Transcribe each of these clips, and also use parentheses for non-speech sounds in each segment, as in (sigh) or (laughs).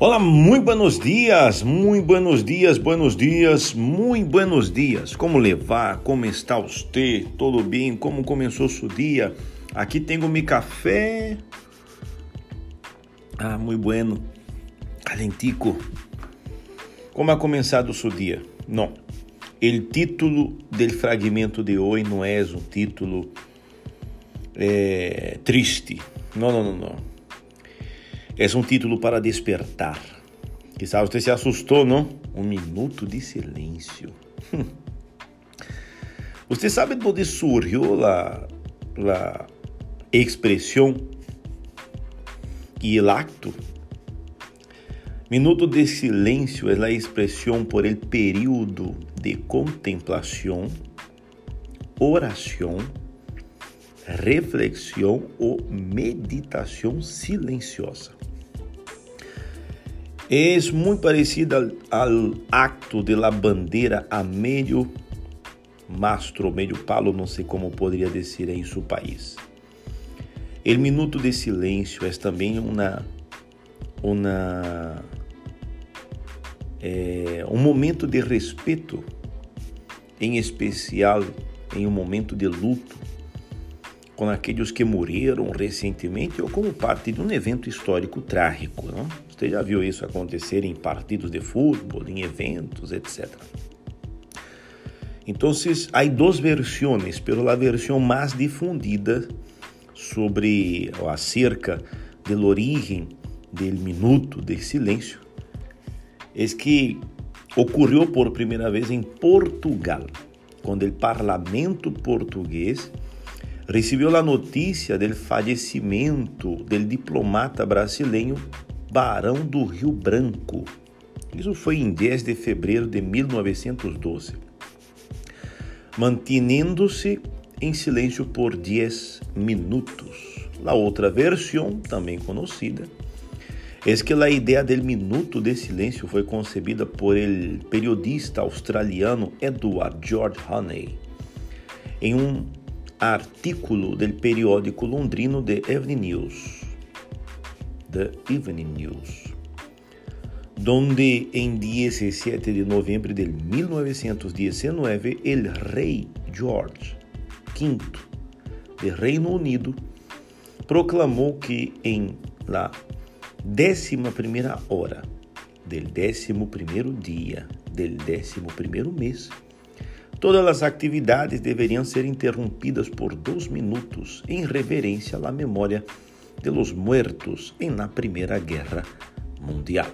Olá, muito buenos dias, muito buenos dias, buenos dias, muito buenos dias. Como levar? Como está você? Tudo bem? Como começou seu dia? Aqui tenho meu café. Ah, muito bueno. Calentico. Como ha começado seu dia? Não. O título do fragmento de hoje não é um título é, triste. Não, não, não, não. É um título para despertar. Quizá você se assustou, não? Um minuto de silêncio. Você (laughs) sabe de onde surgiu a, a expressão e o acto? Minuto de silêncio é a expressão por el período de contemplação, oração, reflexão ou meditação silenciosa. É muito parecida ao acto de la bandeira a meio mastro, meio palo, não sei como poderia dizer em seu país. O minuto de silêncio é também uma, uma é, um momento de respeito, em especial em um momento de luto, com aqueles que morreram recentemente ou como parte de um evento histórico trágico. Não? Você já viu isso acontecer em partidos de futebol, em eventos, etc. Então, há duas versões, pero a versão mais difundida sobre ou acerca da origem do minuto de silêncio é que ocorreu por primeira vez em Portugal, quando o parlamento português recebeu a notícia do falecimento do diplomata brasileiro Barão do Rio Branco. Isso foi em 10 de fevereiro de 1912. Mantinendo-se em silêncio por 10 minutos. A outra versão, também conhecida, é que a ideia do minuto de silêncio foi concebida por el periodista australiano Edward George Honey em um artículo do periódico londrino The Evening News. The Evening News, donde em 17 de novembro de 1919 el rei George V de Reino Unido proclamou que em la décima primeira hora del décimo primeiro dia del décimo primeiro mês Todas as atividades deveriam ser interrompidas por dois minutos em reverência à memória de los muertos em la Primeira Guerra Mundial,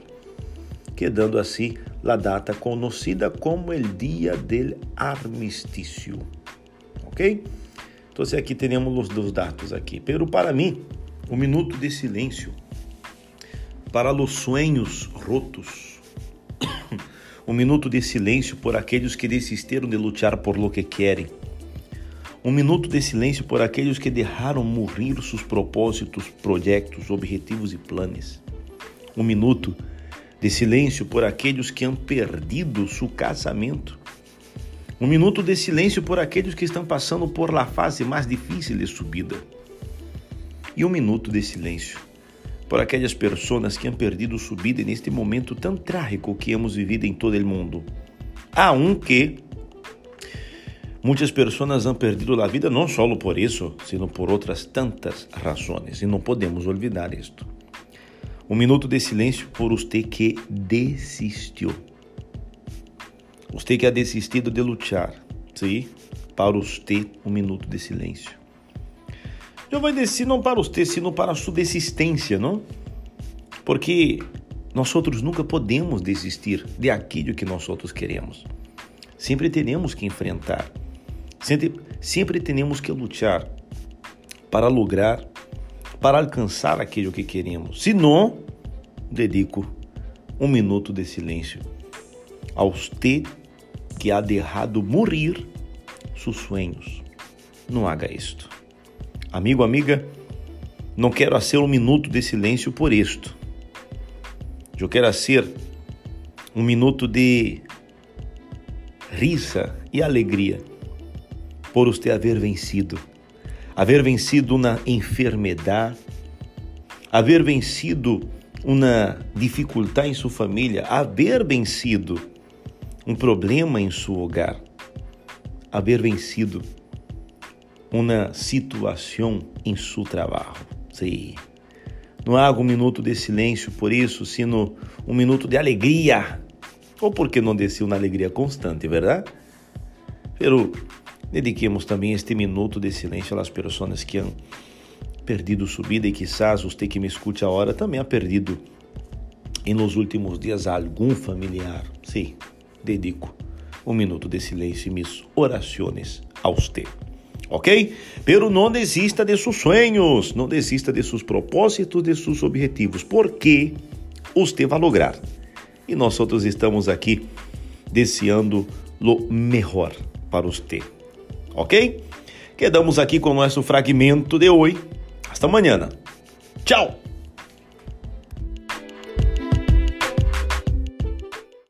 quedando assim a data conhecida como o Dia del Armistício. Ok? Então, aqui temos os dois dados aqui. Pero para mim, um minuto de silêncio para os sonhos rotos um minuto de silêncio por aqueles que desistiram de lutar por lo que querem. Um minuto de silêncio por aqueles que deixaram morrer seus propósitos, projetos, objetivos e planos. Um minuto de silêncio por aqueles que han perdido seu casamento. Um minuto de silêncio por aqueles que estão passando por la fase mais difícil de subida. E um minuto de silêncio por aquelas pessoas que han perdido sua vida neste momento tão trágico que hemos vivido em todo o mundo. Aunque muitas pessoas han perdido a vida não só por isso, sino por outras tantas razões, e não podemos olvidar isto. Um minuto de silêncio por você que desistiu. Você que ha desistido de lutar, sim? Para você, um minuto de silêncio. Descer não para você, sino para a sua desistência, não? Porque nós outros nunca podemos desistir de aquilo que nós outros queremos. Sempre teremos que enfrentar, sempre, sempre teremos que lutar para lograr, para alcançar aquilo que queremos. Se não, dedico um minuto de silêncio a você que ha deixado morrer seus sonhos. Não haga isto. Amigo, amiga, não quero ser um minuto de silêncio por isto. Eu quero ser um minuto de risa e alegria por você haver vencido, haver vencido na enfermidade, haver vencido uma dificuldade em sua família, haver vencido um problema em seu hogar, haver vencido uma situação em seu trabalho. Sim. Não há um minuto de silêncio por isso, sino um minuto de alegria. Ou porque não desceu uma alegria constante, verdade? Pero dediquemos também este minuto de silêncio às pessoas que han perdido sua vida e quizás você que me escute agora também ha perdido em nos últimos dias algum familiar. Sim, dedico um minuto de silêncio e mis orações a você ok? Pero não desista de seus sonhos, não desista de seus propósitos, de seus objetivos, porque você vai lograr. E nós outros estamos aqui desejando o melhor para você, ok? Quedamos aqui com o nosso fragmento de hoje. Hasta amanhã. Tchau!